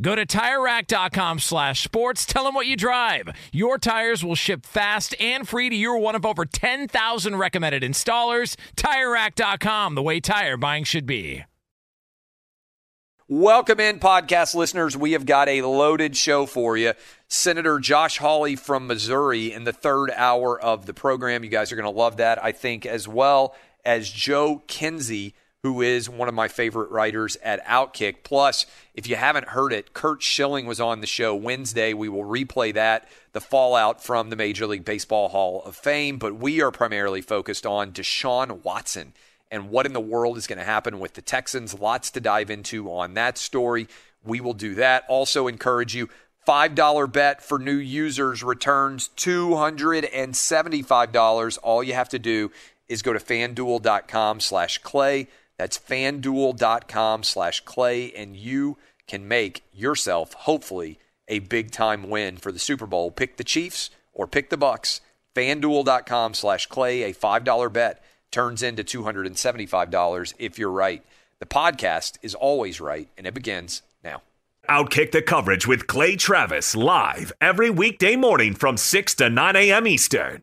Go to TireRack.com slash sports. Tell them what you drive. Your tires will ship fast and free to your one of over 10,000 recommended installers. TireRack.com, the way tire buying should be. Welcome in, podcast listeners. We have got a loaded show for you. Senator Josh Hawley from Missouri in the third hour of the program. You guys are going to love that, I think, as well as Joe Kinsey, who is one of my favorite writers at Outkick. Plus, if you haven't heard it, Curt Schilling was on the show Wednesday. We will replay that, the fallout from the Major League Baseball Hall of Fame. But we are primarily focused on Deshaun Watson and what in the world is going to happen with the Texans. Lots to dive into on that story. We will do that. Also, encourage you. $5 bet for new users returns $275. All you have to do is go to fanduel.com slash clay. That's fanduel.com slash clay, and you can make yourself, hopefully, a big time win for the Super Bowl. Pick the Chiefs or pick the Bucs. FanDuel.com slash clay, a $5 bet turns into $275 if you're right. The podcast is always right, and it begins now. Outkick the coverage with Clay Travis live every weekday morning from 6 to 9 a.m. Eastern,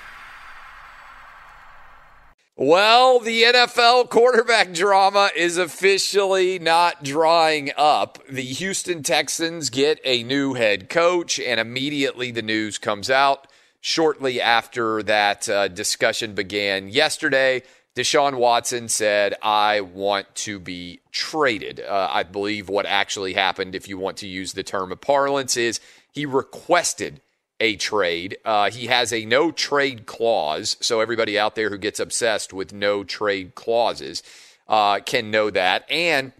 Well, the NFL quarterback drama is officially not drying up. The Houston Texans get a new head coach, and immediately the news comes out. Shortly after that uh, discussion began yesterday, Deshaun Watson said, I want to be traded. Uh, I believe what actually happened, if you want to use the term of parlance, is he requested a trade. Uh, he has a no trade clause. So everybody out there who gets obsessed with no trade clauses uh, can know that. And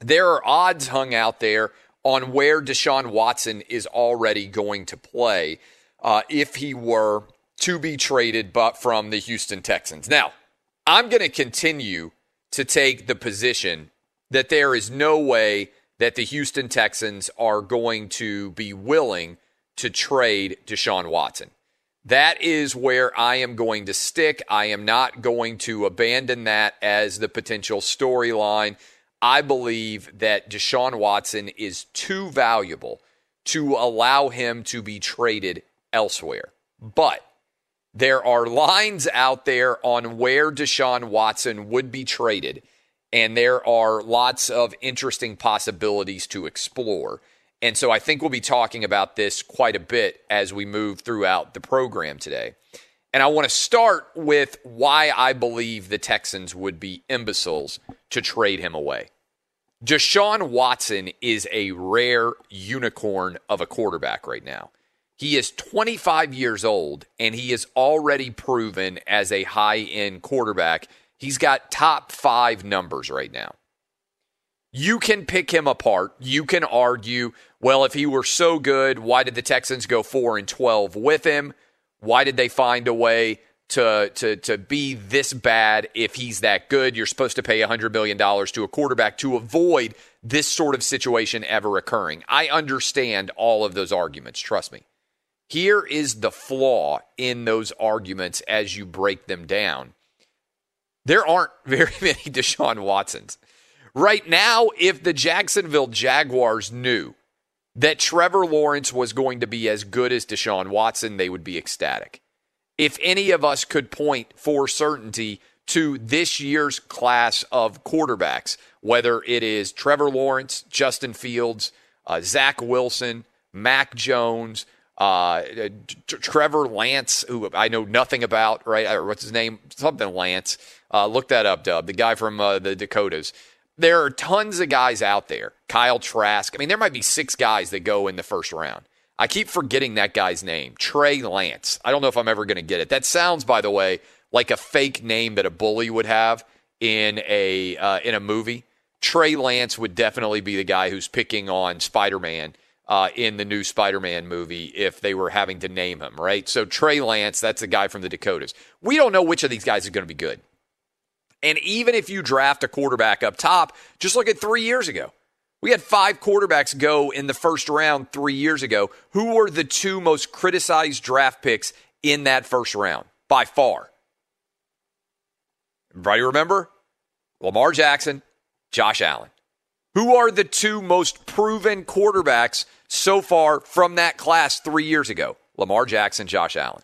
there are odds hung out there on where Deshaun Watson is already going to play uh, if he were to be traded, but from the Houston Texans. Now, I'm going to continue to take the position that there is no way that the Houston Texans are going to be willing to trade Deshaun Watson. That is where I am going to stick. I am not going to abandon that as the potential storyline. I believe that Deshaun Watson is too valuable to allow him to be traded elsewhere. But there are lines out there on where Deshaun Watson would be traded, and there are lots of interesting possibilities to explore. And so I think we'll be talking about this quite a bit as we move throughout the program today. And I want to start with why I believe the Texans would be imbeciles to trade him away. Deshaun Watson is a rare unicorn of a quarterback right now. He is 25 years old and he is already proven as a high end quarterback. He's got top five numbers right now. You can pick him apart. You can argue, well, if he were so good, why did the Texans go 4 and 12 with him? Why did they find a way to to to be this bad if he's that good? You're supposed to pay $100 million to a quarterback to avoid this sort of situation ever occurring. I understand all of those arguments, trust me. Here is the flaw in those arguments as you break them down. There aren't very many Deshaun Watsons. Right now, if the Jacksonville Jaguars knew that Trevor Lawrence was going to be as good as Deshaun Watson, they would be ecstatic. If any of us could point for certainty to this year's class of quarterbacks, whether it is Trevor Lawrence, Justin Fields, uh, Zach Wilson, Mac Jones, uh, Trevor Lance, who I know nothing about, right? What's his name? Something Lance. Uh, look that up, Dub. The guy from uh, the Dakotas. There are tons of guys out there. Kyle Trask. I mean, there might be six guys that go in the first round. I keep forgetting that guy's name, Trey Lance. I don't know if I'm ever going to get it. That sounds, by the way, like a fake name that a bully would have in a uh, in a movie. Trey Lance would definitely be the guy who's picking on Spider Man uh, in the new Spider Man movie if they were having to name him, right? So Trey Lance, that's the guy from the Dakotas. We don't know which of these guys is going to be good. And even if you draft a quarterback up top, just look at three years ago. We had five quarterbacks go in the first round three years ago. Who were the two most criticized draft picks in that first round by far? Everybody remember? Lamar Jackson, Josh Allen. Who are the two most proven quarterbacks so far from that class three years ago? Lamar Jackson, Josh Allen.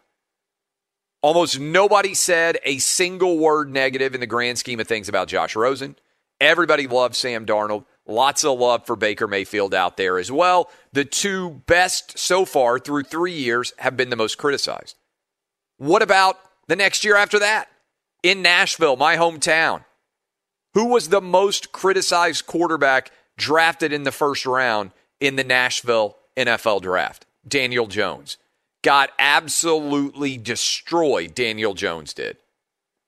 Almost nobody said a single word negative in the grand scheme of things about Josh Rosen. Everybody loved Sam Darnold. Lots of love for Baker Mayfield out there as well. The two best so far through three years have been the most criticized. What about the next year after that? In Nashville, my hometown. Who was the most criticized quarterback drafted in the first round in the Nashville NFL draft? Daniel Jones got absolutely destroyed, Daniel Jones did.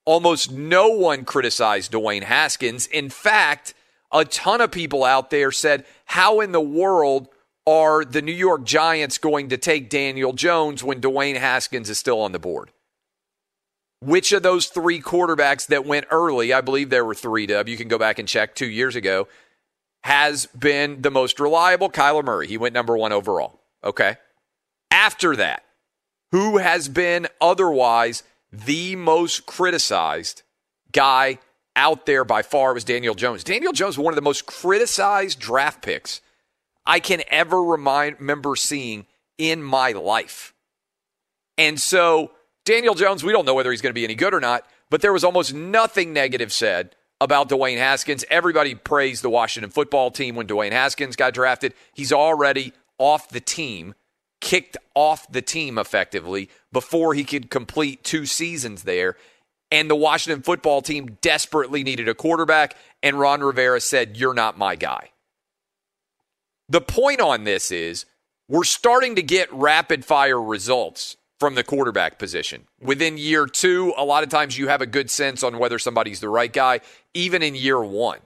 Almost no one criticized Dwayne Haskins. In fact, a ton of people out there said, How in the world are the New York Giants going to take Daniel Jones when Dwayne Haskins is still on the board? Which of those three quarterbacks that went early, I believe there were three, Dub, you can go back and check two years ago, has been the most reliable? Kyler Murray. He went number one overall. Okay. After that, who has been otherwise the most criticized guy out there by far was Daniel Jones. Daniel Jones was one of the most criticized draft picks I can ever remind, remember seeing in my life. And so, Daniel Jones, we don't know whether he's going to be any good or not, but there was almost nothing negative said about Dwayne Haskins. Everybody praised the Washington football team when Dwayne Haskins got drafted. He's already off the team kicked off the team effectively before he could complete two seasons there. And the Washington football team desperately needed a quarterback, and Ron Rivera said, You're not my guy. The point on this is we're starting to get rapid fire results from the quarterback position. Within year two, a lot of times you have a good sense on whether somebody's the right guy, even in year one.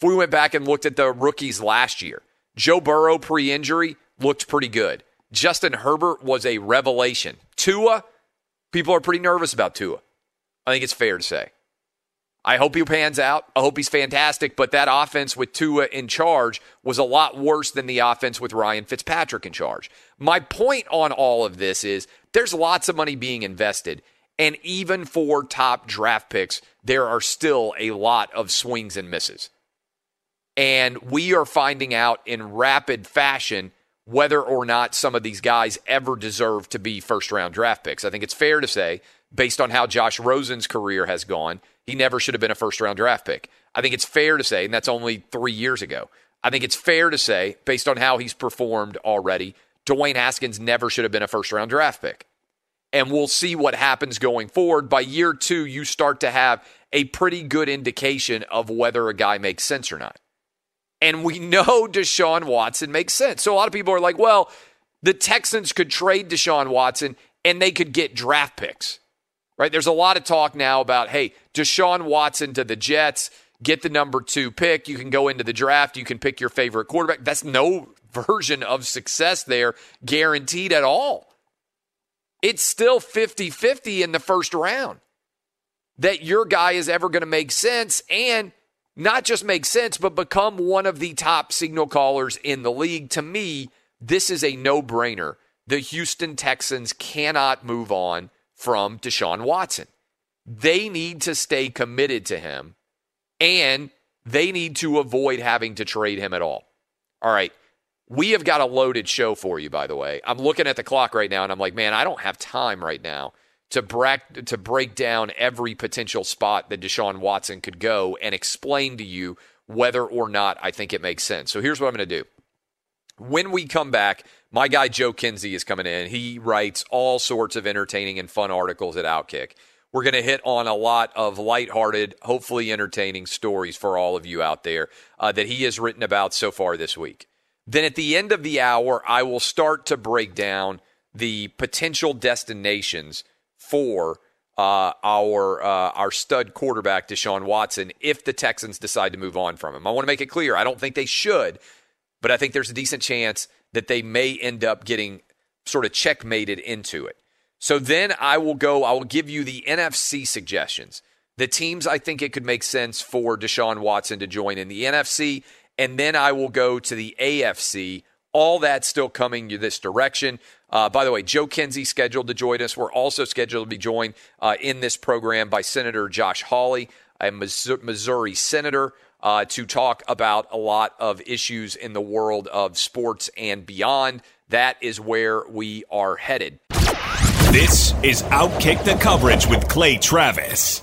If we went back and looked at the rookies last year, Joe Burrow pre injury looked pretty good. Justin Herbert was a revelation. Tua, people are pretty nervous about Tua. I think it's fair to say. I hope he pans out. I hope he's fantastic. But that offense with Tua in charge was a lot worse than the offense with Ryan Fitzpatrick in charge. My point on all of this is there's lots of money being invested. And even for top draft picks, there are still a lot of swings and misses. And we are finding out in rapid fashion whether or not some of these guys ever deserve to be first round draft picks. I think it's fair to say, based on how Josh Rosen's career has gone, he never should have been a first round draft pick. I think it's fair to say, and that's only three years ago. I think it's fair to say, based on how he's performed already, Dwayne Haskins never should have been a first round draft pick. and we'll see what happens going forward. By year two, you start to have a pretty good indication of whether a guy makes sense or not. And we know Deshaun Watson makes sense. So a lot of people are like, well, the Texans could trade Deshaun Watson and they could get draft picks, right? There's a lot of talk now about, hey, Deshaun Watson to the Jets, get the number two pick. You can go into the draft, you can pick your favorite quarterback. That's no version of success there guaranteed at all. It's still 50 50 in the first round that your guy is ever going to make sense and not just make sense, but become one of the top signal callers in the league. To me, this is a no brainer. The Houston Texans cannot move on from Deshaun Watson. They need to stay committed to him and they need to avoid having to trade him at all. All right. We have got a loaded show for you, by the way. I'm looking at the clock right now and I'm like, man, I don't have time right now to break, to break down every potential spot that Deshaun Watson could go and explain to you whether or not I think it makes sense. So here's what I'm going to do. When we come back, my guy Joe Kinsey is coming in. He writes all sorts of entertaining and fun articles at Outkick. We're going to hit on a lot of lighthearted, hopefully entertaining stories for all of you out there uh, that he has written about so far this week. Then at the end of the hour, I will start to break down the potential destinations for uh, our uh, our stud quarterback Deshaun Watson if the Texans decide to move on from him. I want to make it clear I don't think they should, but I think there's a decent chance that they may end up getting sort of checkmated into it. So then I will go. I will give you the NFC suggestions, the teams I think it could make sense for Deshaun Watson to join in the NFC, and then I will go to the AFC. All that still coming this direction. Uh, by the way, Joe Kinsey scheduled to join us. We're also scheduled to be joined uh, in this program by Senator Josh Hawley, a Missouri senator, uh, to talk about a lot of issues in the world of sports and beyond. That is where we are headed. This is Outkick the Coverage with Clay Travis.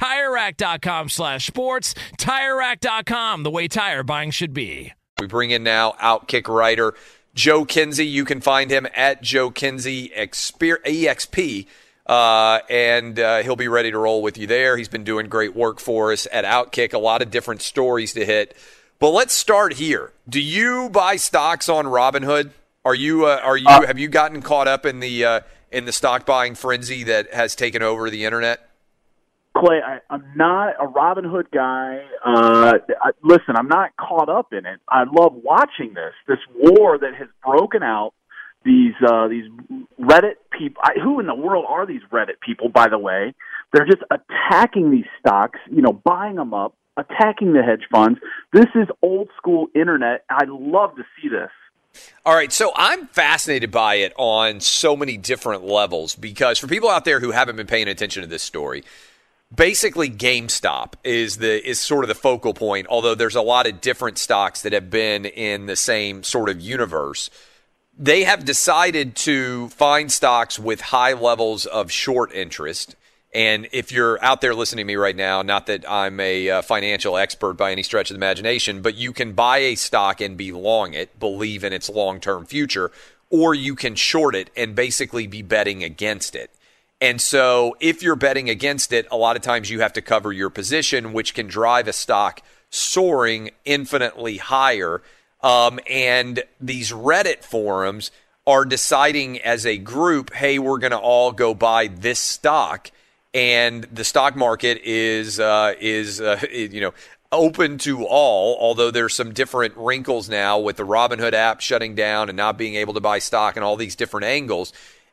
TireRack.com slash sports. TireRack.com, the way tire buying should be. We bring in now Outkick writer Joe Kinsey. You can find him at Joe Kinsey EXP. Uh, and uh, he'll be ready to roll with you there. He's been doing great work for us at Outkick. A lot of different stories to hit. But let's start here. Do you buy stocks on Robinhood? Are you uh, are you Uh, have you gotten caught up in the uh, in the stock buying frenzy that has taken over the internet? Clay, I, I'm not a Robinhood guy. Uh, I, listen, I'm not caught up in it. I love watching this this war that has broken out. These uh, these Reddit people. I, who in the world are these Reddit people? By the way, they're just attacking these stocks. You know, buying them up, attacking the hedge funds. This is old school internet. I love to see this. All right, so I'm fascinated by it on so many different levels because for people out there who haven't been paying attention to this story, basically GameStop is the is sort of the focal point, although there's a lot of different stocks that have been in the same sort of universe. They have decided to find stocks with high levels of short interest. And if you're out there listening to me right now, not that I'm a uh, financial expert by any stretch of the imagination, but you can buy a stock and be long it, believe in its long term future, or you can short it and basically be betting against it. And so if you're betting against it, a lot of times you have to cover your position, which can drive a stock soaring infinitely higher. Um, and these Reddit forums are deciding as a group, hey, we're going to all go buy this stock. And the stock market is uh, is uh, you know open to all. Although there's some different wrinkles now with the Robinhood app shutting down and not being able to buy stock and all these different angles.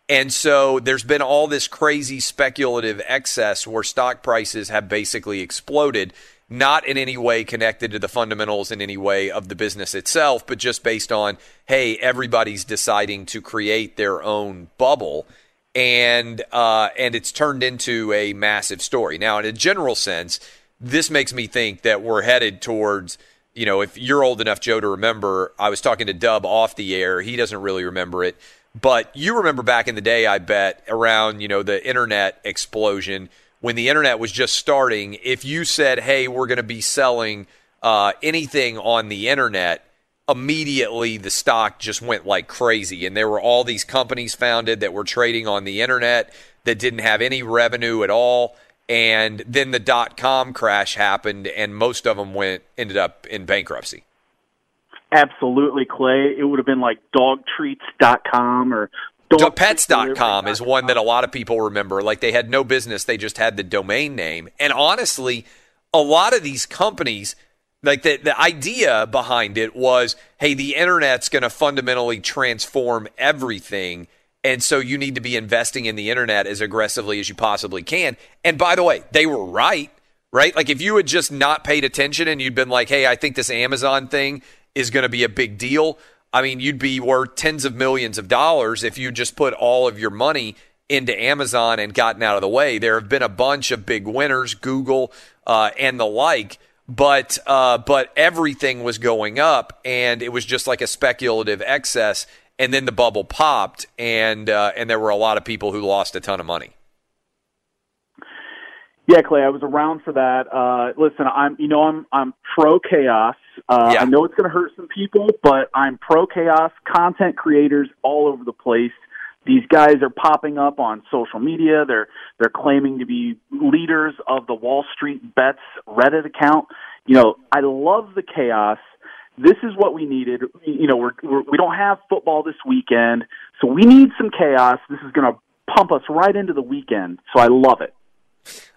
And so there's been all this crazy speculative excess where stock prices have basically exploded, not in any way connected to the fundamentals in any way of the business itself, but just based on, hey, everybody's deciding to create their own bubble. And uh, and it's turned into a massive story. Now, in a general sense, this makes me think that we're headed towards you know, if you're old enough, Joe, to remember, I was talking to Dub off the air. He doesn't really remember it. But you remember back in the day, I bet, around, you know, the internet explosion, when the internet was just starting, if you said, hey, we're going to be selling uh, anything on the internet, immediately the stock just went like crazy. And there were all these companies founded that were trading on the internet that didn't have any revenue at all. And then the dot com crash happened, and most of them went ended up in bankruptcy. Absolutely, Clay. It would have been like dogtreats.com or dog Pets.com is one that a lot of people remember. Like they had no business, they just had the domain name. And honestly, a lot of these companies, Like the the idea behind it was, hey, the internet's going to fundamentally transform everything. And so you need to be investing in the internet as aggressively as you possibly can. And by the way, they were right, right? Like if you had just not paid attention and you'd been like, hey, I think this Amazon thing is going to be a big deal. I mean, you'd be worth tens of millions of dollars if you just put all of your money into Amazon and gotten out of the way. There have been a bunch of big winners, Google uh, and the like, but uh, but everything was going up, and it was just like a speculative excess and then the bubble popped, and uh, and there were a lot of people who lost a ton of money. Yeah, Clay, I was around for that. Uh, listen, I'm you know I'm I'm pro chaos. Uh, Yeah. I know it's going to hurt some people, but I'm pro chaos. Content creators all over the place. These guys are popping up on social media. They're they're claiming to be leaders of the Wall Street Bets Reddit account. You know, I love the chaos. This is what we needed. You know, we're, we're we don't have football this weekend, so we need some chaos. This is going to pump us right into the weekend. So I love it.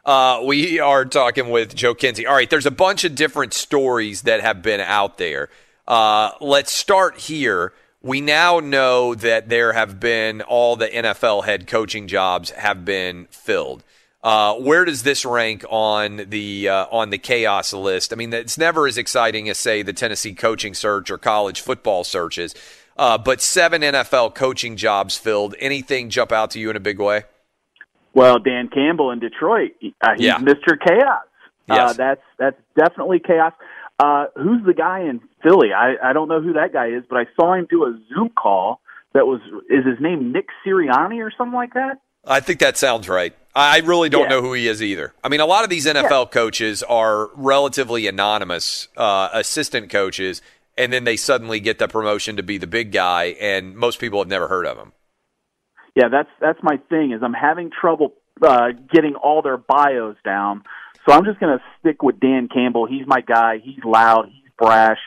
Uh, we are talking with Joe Kinsey. All right, there's a bunch of different stories that have been out there. Uh, let's start here. We now know that there have been all the NFL head coaching jobs have been filled. Uh, where does this rank on the uh, on the chaos list? I mean, it's never as exciting as say the Tennessee coaching search or college football searches, uh, but seven NFL coaching jobs filled. Anything jump out to you in a big way? Well, Dan Campbell in Detroit, uh, he's Yeah. Mr. Chaos. Uh, Yes. that's that's definitely chaos. Uh, who's the guy in Philly? I, I don't know who that guy is, but I saw him do a Zoom call. That was is his name Nick Sirianni or something like that? I think that sounds right. I really don't Yeah. know who he is either. I mean, a lot of these NFL coaches are relatively anonymous uh, assistant coaches, and then they suddenly get the promotion to be the big guy, and most people have never heard of him. Yeah, that's that's my thing. Is I'm having trouble uh, getting all their bios down. So I'm just going to stick with Dan Campbell. He's my guy. He's loud. He's brash.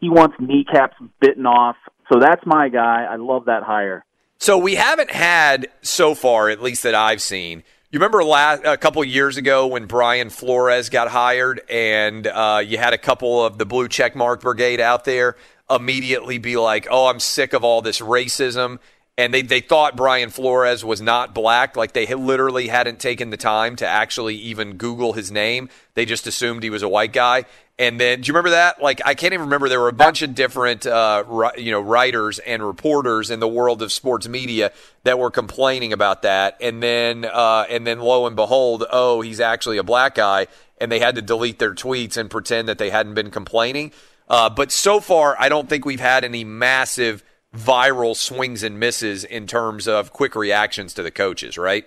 He wants kneecaps bitten off. So that's my guy. I love that hire. So we haven't had so far, at least that I've seen. You remember last, a couple years ago when Brian Flores got hired, and uh, you had a couple of the blue checkmark brigade out there immediately be like, "Oh, I'm sick of all this racism," and they they thought Brian Flores was not black, like they literally hadn't taken the time to actually even Google his name. They just assumed he was a white guy. And then, do you remember that? Like, I can't even remember. There were a bunch of different, uh, you know, writers and reporters in the world of sports media that were complaining about that. And then, uh, and then, lo and behold, oh, he's actually a black guy, and they had to delete their tweets and pretend that they hadn't been complaining. Uh, but so far, I don't think we've had any massive viral swings and misses in terms of quick reactions to the coaches, right?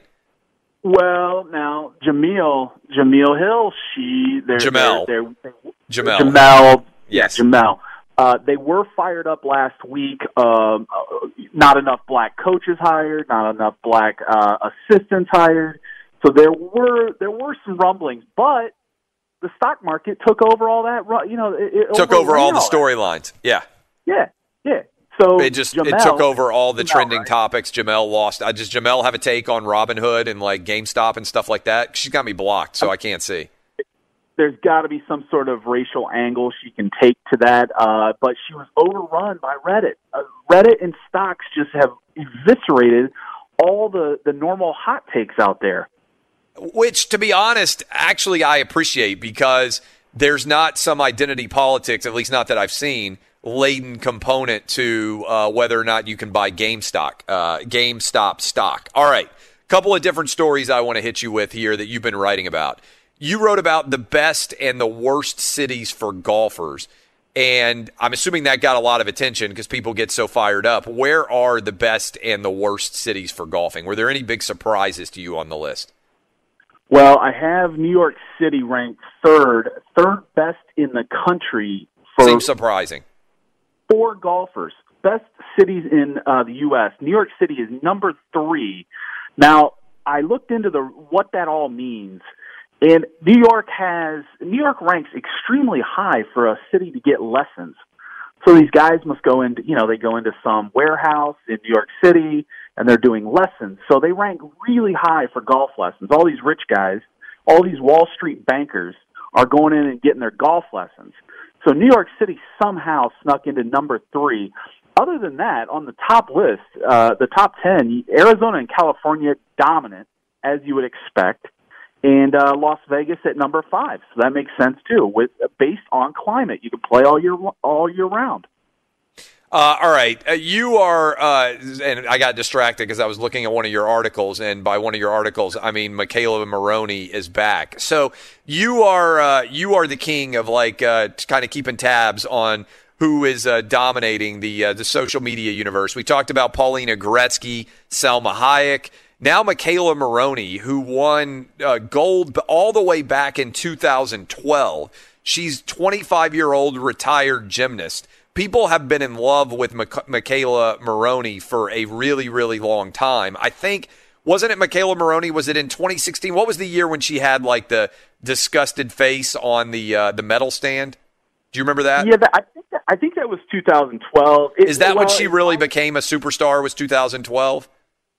Well, now Jameel Jameel Hill, she they're, Jemele. they're, they're, Jemele. Jemele, Yes. Jemele. Uh, they were fired up last week. Um, uh, not enough black coaches hired, not enough black uh, assistants hired. So there were there were some rumblings, but the stock market took over all that. You know, it, it Took over all the storylines. Yeah. Yeah, yeah. So It just it took over all the Jemele, trending right? topics. Jemele lost. Uh, does Jemele have a take on Robinhood and like GameStop and stuff like that? She's got me blocked, so I can't see. there's got to be some sort of racial angle she can take to that. Uh, but she was overrun by Reddit. Uh, Reddit and stocks just have eviscerated all the, the normal hot takes out there. Which, to be honest, actually I appreciate because there's not some identity politics, at least not that I've seen, laden component to uh, whether or not you can buy GameStop, uh, GameStop stock. All right, couple of different stories I want to hit you with here that you've been writing about. You wrote about the best and the worst cities for golfers. And I'm assuming that got a lot of attention because people get so fired up. Where are the best and the worst cities for golfing? Were there any big surprises to you on the list? Well, I have New York City ranked third, third best in the country for Seems surprising. Four golfers. Best cities in uh, the U.S. New York City is number three. Now, I looked into the what that all means, and New York has New York ranks extremely high for a city to get lessons. So these guys must go into, you know, they go into some warehouse in New York City and they're doing lessons. So they rank really high for golf lessons. All these rich guys, all these Wall Street bankers are going in and getting their golf lessons. So New York City somehow snuck into number three. Other than that, on the top list, uh, the top 10, Arizona and California dominant, as you would expect, and uh, Las Vegas at number five. So that makes sense too. With based on climate, you can play all year all year round. Uh, all right, uh, you are, uh, and I got distracted because I was looking at one of your articles, and by one of your articles, I mean McKayla Maroney is back. So you are uh, you are the king of like uh, kind of keeping tabs on who is uh, dominating the the social media universe. We talked about Paulina Gretzky, Selma Hayek. Now McKayla Maroney, who won gold all the way back in 2012. She's 25 year old retired gymnast people have been in love with McKayla Maroney for a really, really long time. I think wasn't it McKayla Maroney? Was it in 2016? What was the year when she had like the disgusted face on the uh, the medal stand? Do you remember that? Yeah, that, I think that, I think that was 2012. It, Is that well, when she really became a superstar? Was 2012?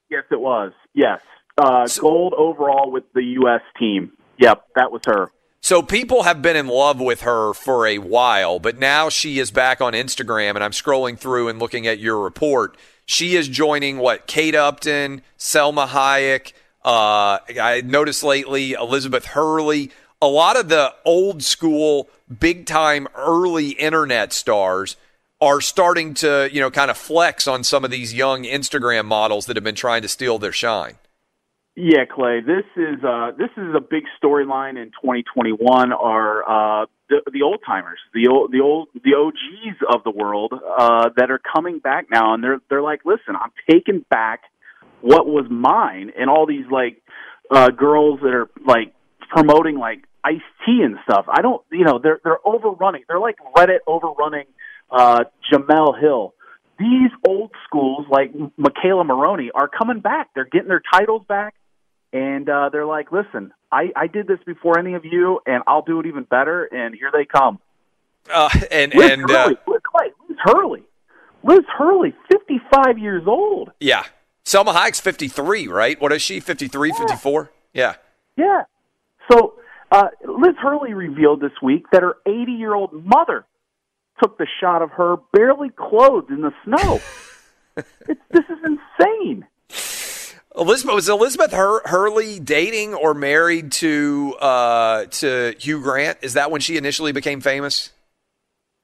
Yes, it was. Yes, uh, so, gold overall with the U.S. team. Yep, that was her. So people have been in love with her for a while, but now she is back on Instagram, and I'm scrolling through and looking at your report. She is joining what Kate Upton, Selma Hayek. Uh, I noticed lately Elizabeth Hurley. A lot of the old school, big time, early internet stars are starting to, you know, kind of flex on some of these young Instagram models that have been trying to steal their shine. Yeah, Clay. This is uh, this is a big storyline in 2021. Are uh, the, the old timers, the old the old the OGs of the world uh, that are coming back now, and they're they're like, listen, I'm taking back what was mine, and all these like uh, girls that are like promoting like iced tea and stuff. I don't, you know, they're they're overrunning. They're like Reddit overrunning uh, Jemele Hill these old schools like McKayla Maroney are coming back. They're getting their titles back and uh, they're like, "Listen, I, I did this before any of you, and I'll do it even better." And here they come. Uh, and Liz and Hurley, uh, Liz, Liz Hurley, Liz Hurley, fifty-five years old. Yeah, Selma Hayek's fifty-three, right? What is she? 53, yeah. 54? Yeah. Yeah. So uh, Liz Hurley revealed this week that her eighty-year-old mother took the shot of her barely clothed in the snow. it's, this is insane. Elizabeth was Elizabeth Hur- Hurley dating or married to uh, to Hugh Grant? Is that when she initially became famous?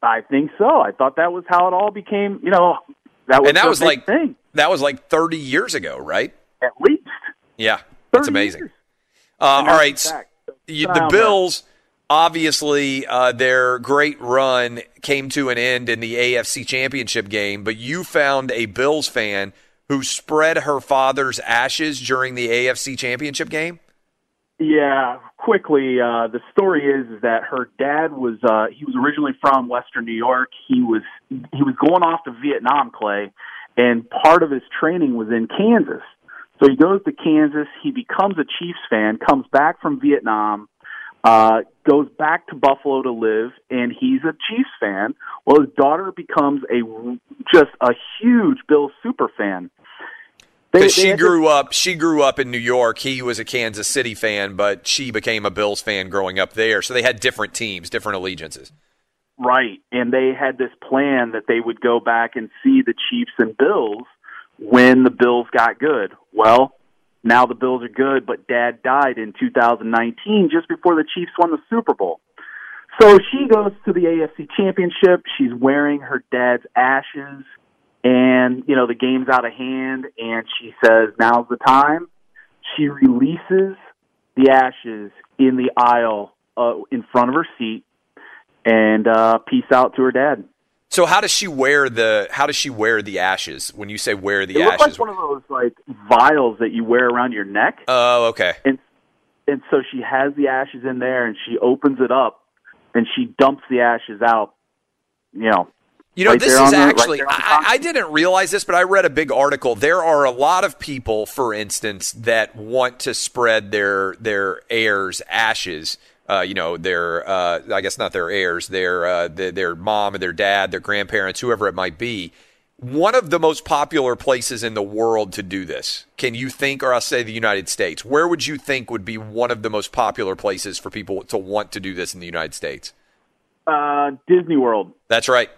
I think so. I thought that was how it all became. You know, that was and that was like thing. that was like thirty years ago, right? At least. Yeah, that's amazing. Uh, all right, you, the Bills. Obviously, uh, their great run came to an end in the AFC Championship game, but you found a Bills fan who spread her father's ashes during the AFC Championship game? Yeah, quickly. Uh, the story is, that her dad was uh, he was originally from Western New York. He was he was going off to Vietnam, Clay, and part of his training was in Kansas. So he goes to Kansas. He becomes a Chiefs fan. Comes back from Vietnam. Uh, goes back to Buffalo to live, and he's a Chiefs fan. Well, his daughter becomes a just a huge Bill super fan. Because she grew up, she grew up in New York. He was a Kansas City fan, but she became a Bills fan growing up there. So they had different teams, different allegiances. Right, and they had this plan that they would go back and see the Chiefs and Bills when the Bills got good. Well, now the Bills are good, but Dad died in 2019, just before the Chiefs won the Super Bowl. So she goes to the AFC Championship. She's wearing her dad's ashes and you know the game's out of hand and she says now's the time. She releases the ashes in the aisle uh, in front of her seat and uh peace out to her dad. So how does she wear the how does she wear the ashes? When you say wear the it ashes like one of those like vials that you wear around your neck. Oh okay. And and so she has the ashes in there and she opens it up and she dumps the ashes out you know you know, right this is the, actually, right I, I, didn't realize this, but I read a big article. There are a lot of people, for instance, that want to spread their their heirs' ashes. Uh, you know, their, uh, I guess not their heirs, their, uh, their, their mom and their dad, their grandparents, whoever it might be. One of the most popular places in the world to do this, can you think, or I'll say the United States, where would you think would be one of the most popular places for people to want to do this in the United States? Uh, Disney World. That's right.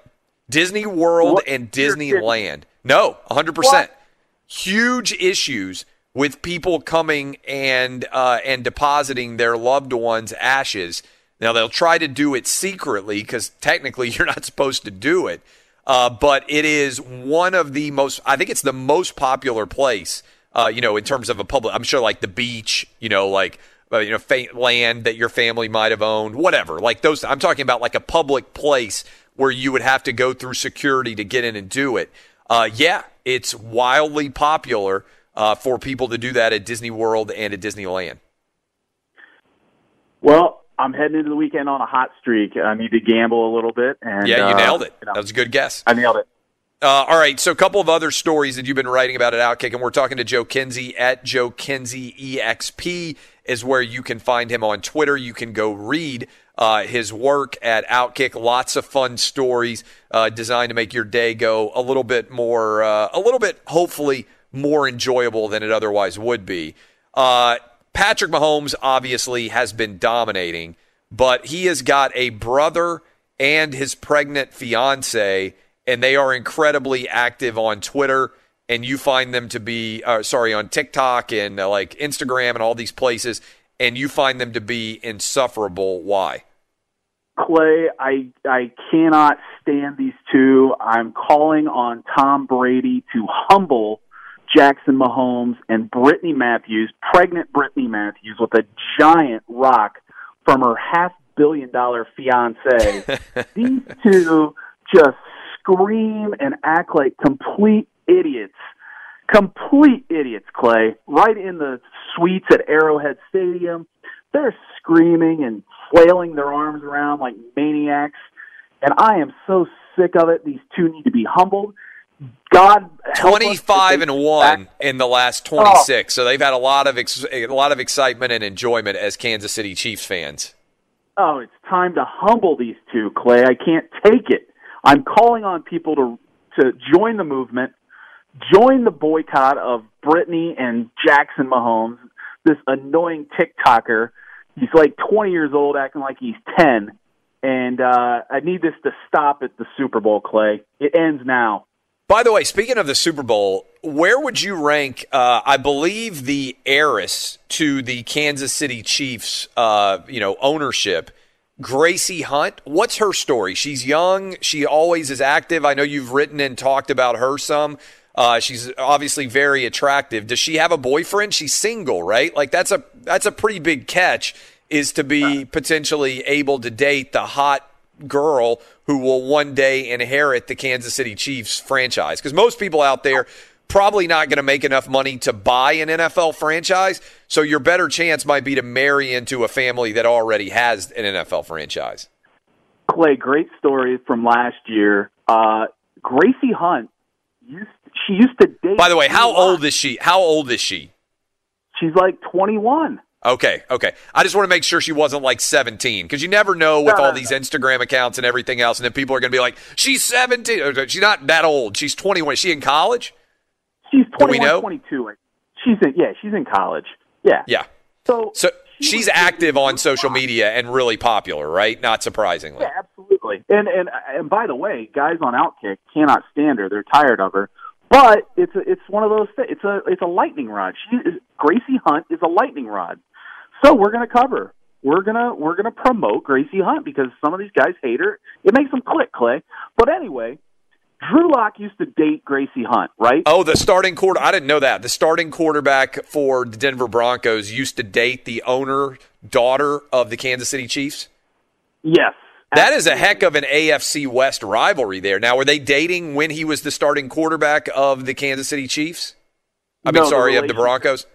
Disney World What and Disneyland. No, 100%. What? Huge issues with people coming and uh, and depositing their loved ones' ashes. Now they'll try to do it secretly because technically you're not supposed to do it. Uh, but it is one of the most. I think it's the most popular place. Uh, you know, in terms of a public. I'm sure like the beach. You know, like uh, you know, fa- land that your family might have owned, whatever. Like those. I'm talking about like a public place where you would have to go through security to get in and do it. Uh, yeah, it's wildly popular uh, for people to do that at Disney World and at Disneyland. Well, I'm heading into the weekend on a hot streak. I need to gamble a little bit. And Yeah, you uh, nailed it. you know, That was a good guess. I nailed it. Uh, all right, so a couple of other stories that you've been writing about at Outkick, and we're talking to Joe Kinsey at Joe Kinsey EXP is where you can find him on Twitter. You can go read uh, his work at Outkick. Lots of fun stories uh, designed to make your day go a little bit more, uh, a little bit hopefully more enjoyable than it otherwise would be. Uh, Patrick Mahomes obviously has been dominating, but he has got a brother and his pregnant fiance, and they are incredibly active on Twitter. And you find them to be, uh, sorry, on TikTok and uh, like Instagram and all these places, and you find them to be insufferable. Why? Clay, I I cannot stand these two. I'm calling on Tom Brady to humble Jackson Mahomes and Brittany Matthews, pregnant Brittany Matthews, with a giant rock from her half billion dollar fiance. these two just scream and act like complete idiots. Complete idiots, Clay. Right in the suites at Arrowhead Stadium. They're screaming and flailing their arms around like maniacs. And I am so sick of it. These two need to be humbled. God, help us if 25 and 1 back- in the last 26. So they've had a lot of ex- a lot of excitement and enjoyment as Kansas City Chiefs fans. Oh, it's time to humble these two, Clay. I can't take it. I'm calling on people to to join the movement, join the boycott of Brittany and Jackson Mahomes, this annoying TikToker. He's like 20 years old, acting like he's 10, and uh, I need this to stop at the Super Bowl, Clay. It ends now. By the way, speaking of the Super Bowl, where would you rank? Uh, I believe the heiress to the Kansas City Chiefs, uh, you know, ownership, Gracie Hunt. What's her story? She's young. She always is active. I know you've written and talked about her some. Uh, she's obviously very attractive. Does she have a boyfriend? She's single, right? Like that's a that's a pretty big catch. Is to be potentially able to date the hot girl who will one day inherit the Kansas City Chiefs franchise. Because most people out there probably not going to make enough money to buy an NFL franchise. So your better chance might be to marry into a family that already has an NFL franchise. Clay, great story from last year. Uh, Gracie Hunt, used, she used to date. By the way, how old is she? How old is she? She's like 21. Okay, okay. I just want to make sure she wasn't like 17 because you never know with all these. Instagram accounts and everything else. And then people are going to be like, she's 17. She's not that old. She's 21. Is she in college? She's Do 21, 22. She's in, yeah, she's in college. Yeah. Yeah. So, So she she's active on social media and really popular, right? Not surprisingly. Yeah, absolutely. And and and by the way, guys on Outkick cannot stand her. They're tired of her. But it's a, it's one of those. Th- it's a it's a lightning rod. She is, Gracie Hunt is a lightning rod. So we're going to cover. We're gonna we're gonna promote Gracie Hunt because some of these guys hate her. It makes them click, Clay. But anyway, Drew Lock used to date Gracie Hunt, right? Oh, the starting quarter. I didn't know that. The starting quarterback for the Denver Broncos used to date the owner daughter of the Kansas City Chiefs. Yes. That is a heck of an AFC West rivalry there. Now, were they dating when he was the starting quarterback of the Kansas City Chiefs? I mean, No, the sorry, of the Broncos.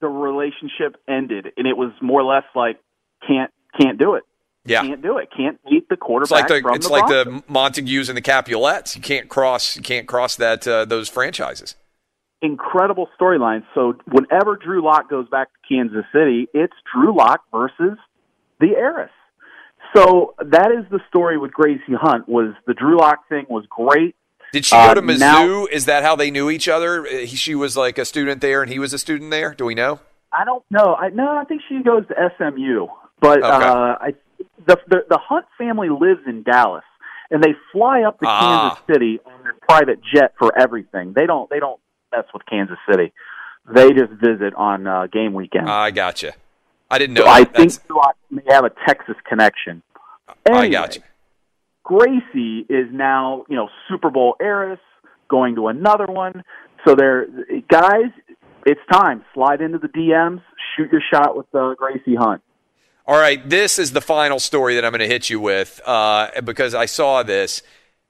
The relationship ended, and it was more or less like can't can't do it. Yeah. Can't do it. Can't beat the It's quarterback like the it's the like Broncos. the Montagues and the Capulets. You can't cross you can't cross that uh, those franchises. incredible storyline. So whenever Drew Lock goes back to Kansas City, it's Drew Lock versus the heiress. So that is the story with Gracie Hunt. Was the Drew Lock thing was great. Did she go Uh, to Mizzou? now- Is that how they knew each other? Uh, he- She was like a student there, and he was a student there. Do we know? I don't know. I no, I think she goes to SMU, but Okay. uh, I the the, the Hunt family lives in Dallas, and they fly up to Ah. Kansas City on their private jet for everything. They don't they don't mess with Kansas City. They just visit on uh, game weekend. I gotcha. I didn't know. so I think Duat may have a Texas connection. I Anyway, gotcha. Gracie is now, you know, Super Bowl heiress, going to another one. So there, guys, it's time. Slide into the DMs, shoot your shot with uh, Gracie Hunt. All right, this is the final story that I'm going to hit you with uh, because I saw this.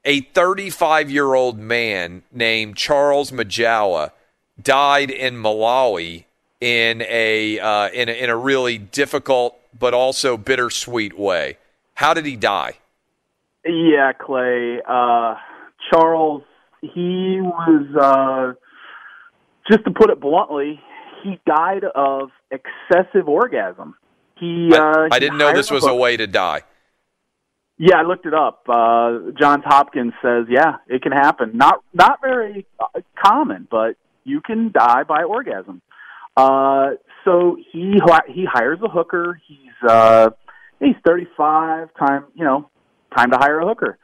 A 35 year old man named Charles Majawa died in Malawi in a, uh, in a in a really difficult but also bittersweet way. How did he die? Yeah, Clay. Uh, Charles, he was, uh, just to put it bluntly, he died of excessive orgasm. He, I, uh, I didn't know this was a way to die. Yeah, I looked it up. Uh, Johns Hopkins says, yeah, it can happen. Not not very uh, common, but you can die by orgasm. Uh, so he he hires a hooker. He's uh, he's thirty five. Time you know, time to hire a hooker.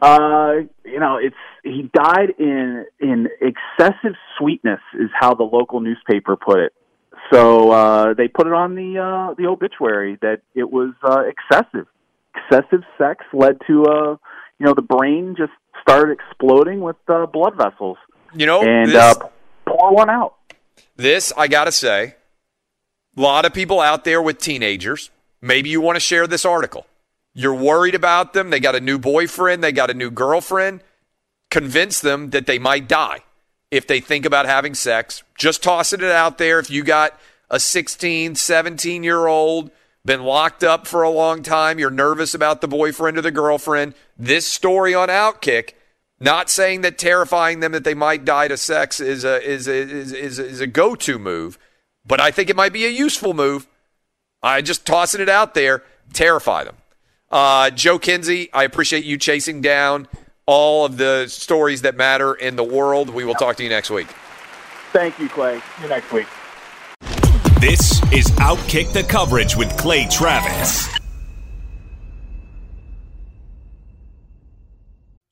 Uh, you know, it's he died in in excessive sweetness, is how the local newspaper put it. So uh, they put it on the uh, the obituary that it was uh, excessive excessive sex led to uh you know the brain just started exploding with uh, blood vessels You know, and this, uh pour one out this I got to say, a lot of people out there with teenagers. Maybe you want to share this article. You're worried about them. They got a new boyfriend. They got a new girlfriend. Convince them that they might die if they think about having sex. Just tossing it out there. If you got a 16, 17 year old, been locked up for a long time, you're nervous about the boyfriend or the girlfriend, this story on Outkick, not saying that terrifying them that they might die to sex is a, is a, is, is, is a go to move, but I think it might be a useful move. I just tossing it out there, terrify them. Uh, Joe Kinsey, I appreciate you chasing down all of the stories that matter in the world. We will talk to you next week. thank you clay see you next week This is Outkick the Coverage with Clay Travis.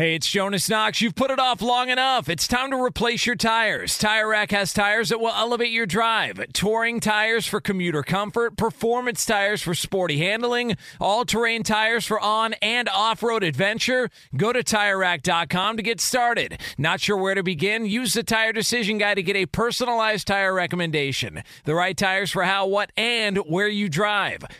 Hey, it's Jonas Knox. You've put it off long enough. It's time to replace your tires. Tire Rack has tires that will elevate your drive. Touring tires for commuter comfort, performance tires for sporty handling, all-terrain tires for on and off-road adventure. Go to TireRack.com to get started. Not sure where to begin? Use the Tire Decision Guide to get a personalized tire recommendation. The right tires for how, what, and where you drive.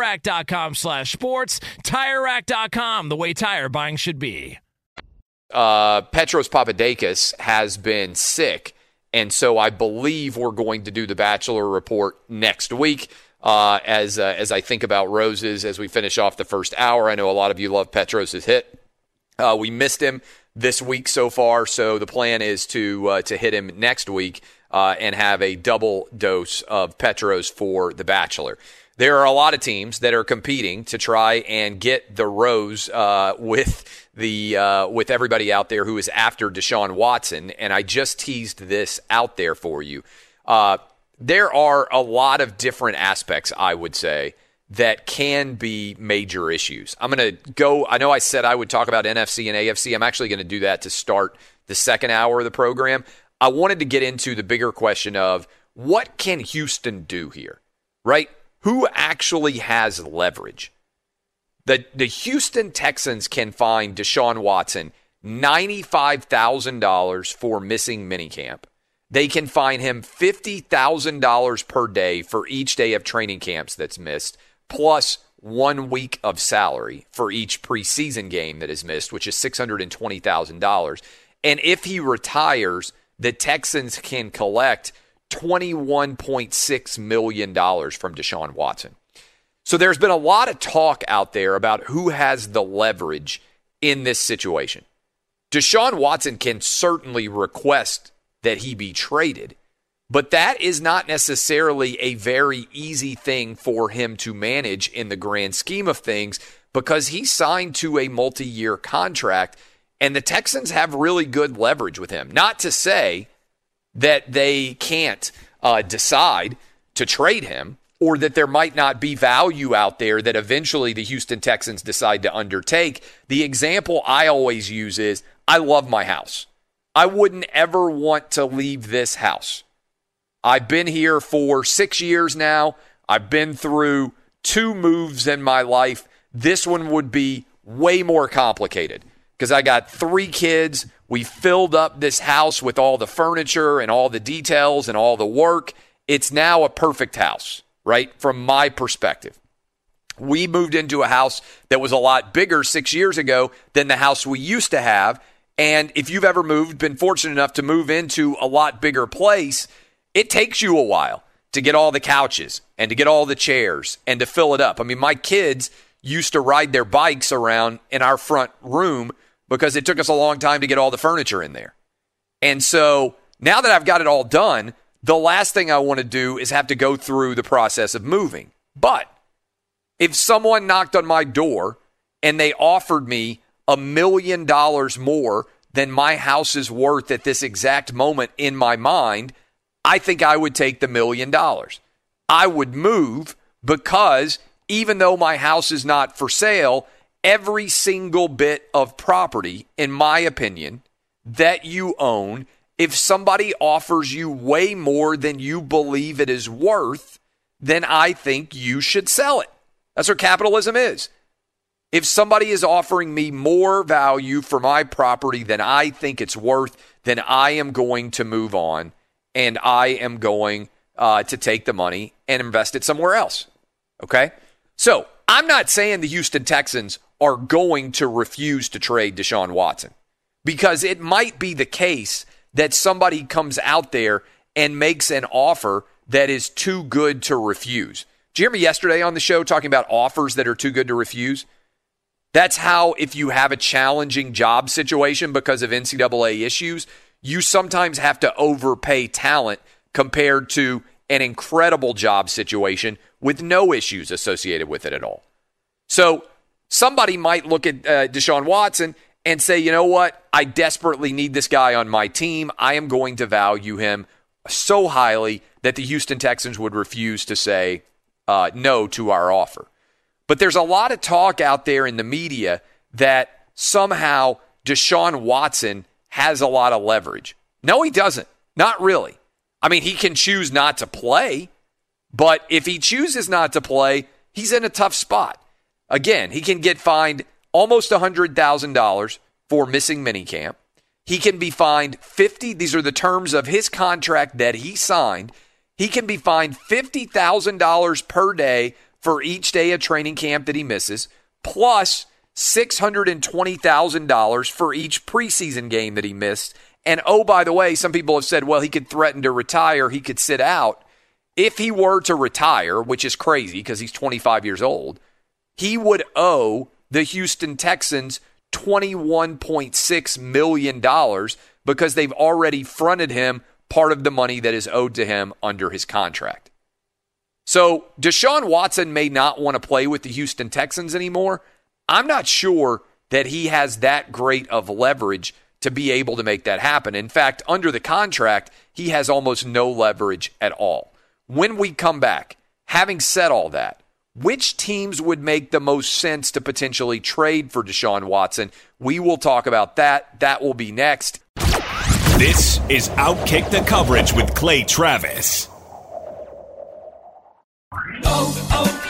TireRack.com slash sports. TireRack.com, the way tire buying should be uh, Petros Papadakis has been sick, and so I believe we're going to do the Bachelor report next week. Uh, as uh, as I think about roses as we finish off the first hour, I know a lot of you love Petros's hit. Uh, we missed him this week so far, so the plan is to uh, to hit him next week uh, and have a double dose of Petros for the Bachelor there are a lot of teams that are competing to try and get the rose uh, with the uh, with everybody out there who is after Deshaun Watson. And I just teased this out there for you. Uh, there are a lot of different aspects, I would say, that can be major issues. I'm going to go. I know I said I would talk about NFC and AFC. I'm actually going to do that to start the second hour of the program. I wanted to get into the bigger question of what can Houston do here, right? Who actually has leverage? The, the Houston Texans can find Deshaun Watson $95,000 for missing minicamp. They can fine him $50,000 per day for each day of training camps that's missed, plus one week of salary for each preseason game that is missed, which is $620,000. And if he retires, the Texans can collect $21.6 million from Deshaun Watson. So there's been a lot of talk out there about who has the leverage in this situation. Deshaun Watson can certainly request that he be traded, but that is not necessarily a very easy thing for him to manage in the grand scheme of things because he signed to a multi year contract, and the Texans have really good leverage with him. Not to say that they can't uh, decide to trade him or that there might not be value out there that eventually the Houston Texans decide to undertake. The example I always use is I love my house. I wouldn't ever want to leave this house. I've been here for six years now. I've been through two moves in my life. This one would be way more complicated because I got three kids. We filled up this house with all the furniture and all the details and all the work. It's now a perfect house, right? From my perspective. We moved into a house that was a lot bigger six years ago than the house we used to have. And if you've ever moved, been fortunate enough to move into a lot bigger place, it takes you a while to get all the couches and to get all the chairs and to fill it up. I mean, my kids used to ride their bikes around in our front room because it took us a long time to get all the furniture in there. And so now that I've got it all done, the last thing I want to do is have to go through the process of moving. But if someone knocked on my door and they offered me a million dollars more than my house is worth at this exact moment in my mind, I think I would take the million dollars. I would move because even though my house is not for sale, every single bit of property, in my opinion, that you own, if somebody offers you way more than you believe it is worth, then I think you should sell it. That's what capitalism is. If somebody is offering me more value for my property than I think it's worth, then I am going to move on and I am going uh, to take the money and invest it somewhere else. Okay? So I'm not saying the Houston Texans are going to refuse to trade Deshaun Watson because it might be the case that somebody comes out there and makes an offer that is too good to refuse. Did you hear me yesterday on the show talking about offers that are too good to refuse? That's how, if you have a challenging job situation because of NCAA issues, you sometimes have to overpay talent compared to an incredible job situation with no issues associated with it at all. So somebody might look at uh, Deshaun Watson and say, you know what? I desperately need this guy on my team. I am going to value him so highly that the Houston Texans would refuse to say uh, no to our offer. But there's a lot of talk out there in the media that somehow Deshaun Watson has a lot of leverage. No, he doesn't. Not really. I mean, he can choose not to play, but if he chooses not to play, he's in a tough spot. Again, he can get fined almost $100,000 for missing minicamp. He can be fined 50 these are the terms of his contract that he signed. He can be fined $50,000 per day for each day of training camp that he misses, plus $620,000 for each preseason game that he missed. And oh, by the way, some people have said, well, he could threaten to retire, he could sit out. If he were to retire, which is crazy because he's 25 years old, he would owe the Houston Texans $21.6 million because they've already fronted him part of the money that is owed to him under his contract. So Deshaun Watson may not want to play with the Houston Texans anymore. I'm not sure that he has that great of leverage to be able to make that happen. In fact, under the contract, he has almost no leverage at all. When we come back, having said all that, which teams would make the most sense to potentially trade for Deshaun Watson? We will talk about that. That will be next. This is Outkick the Coverage with Clay Travis. Oh, oh, oh, O'Reilly.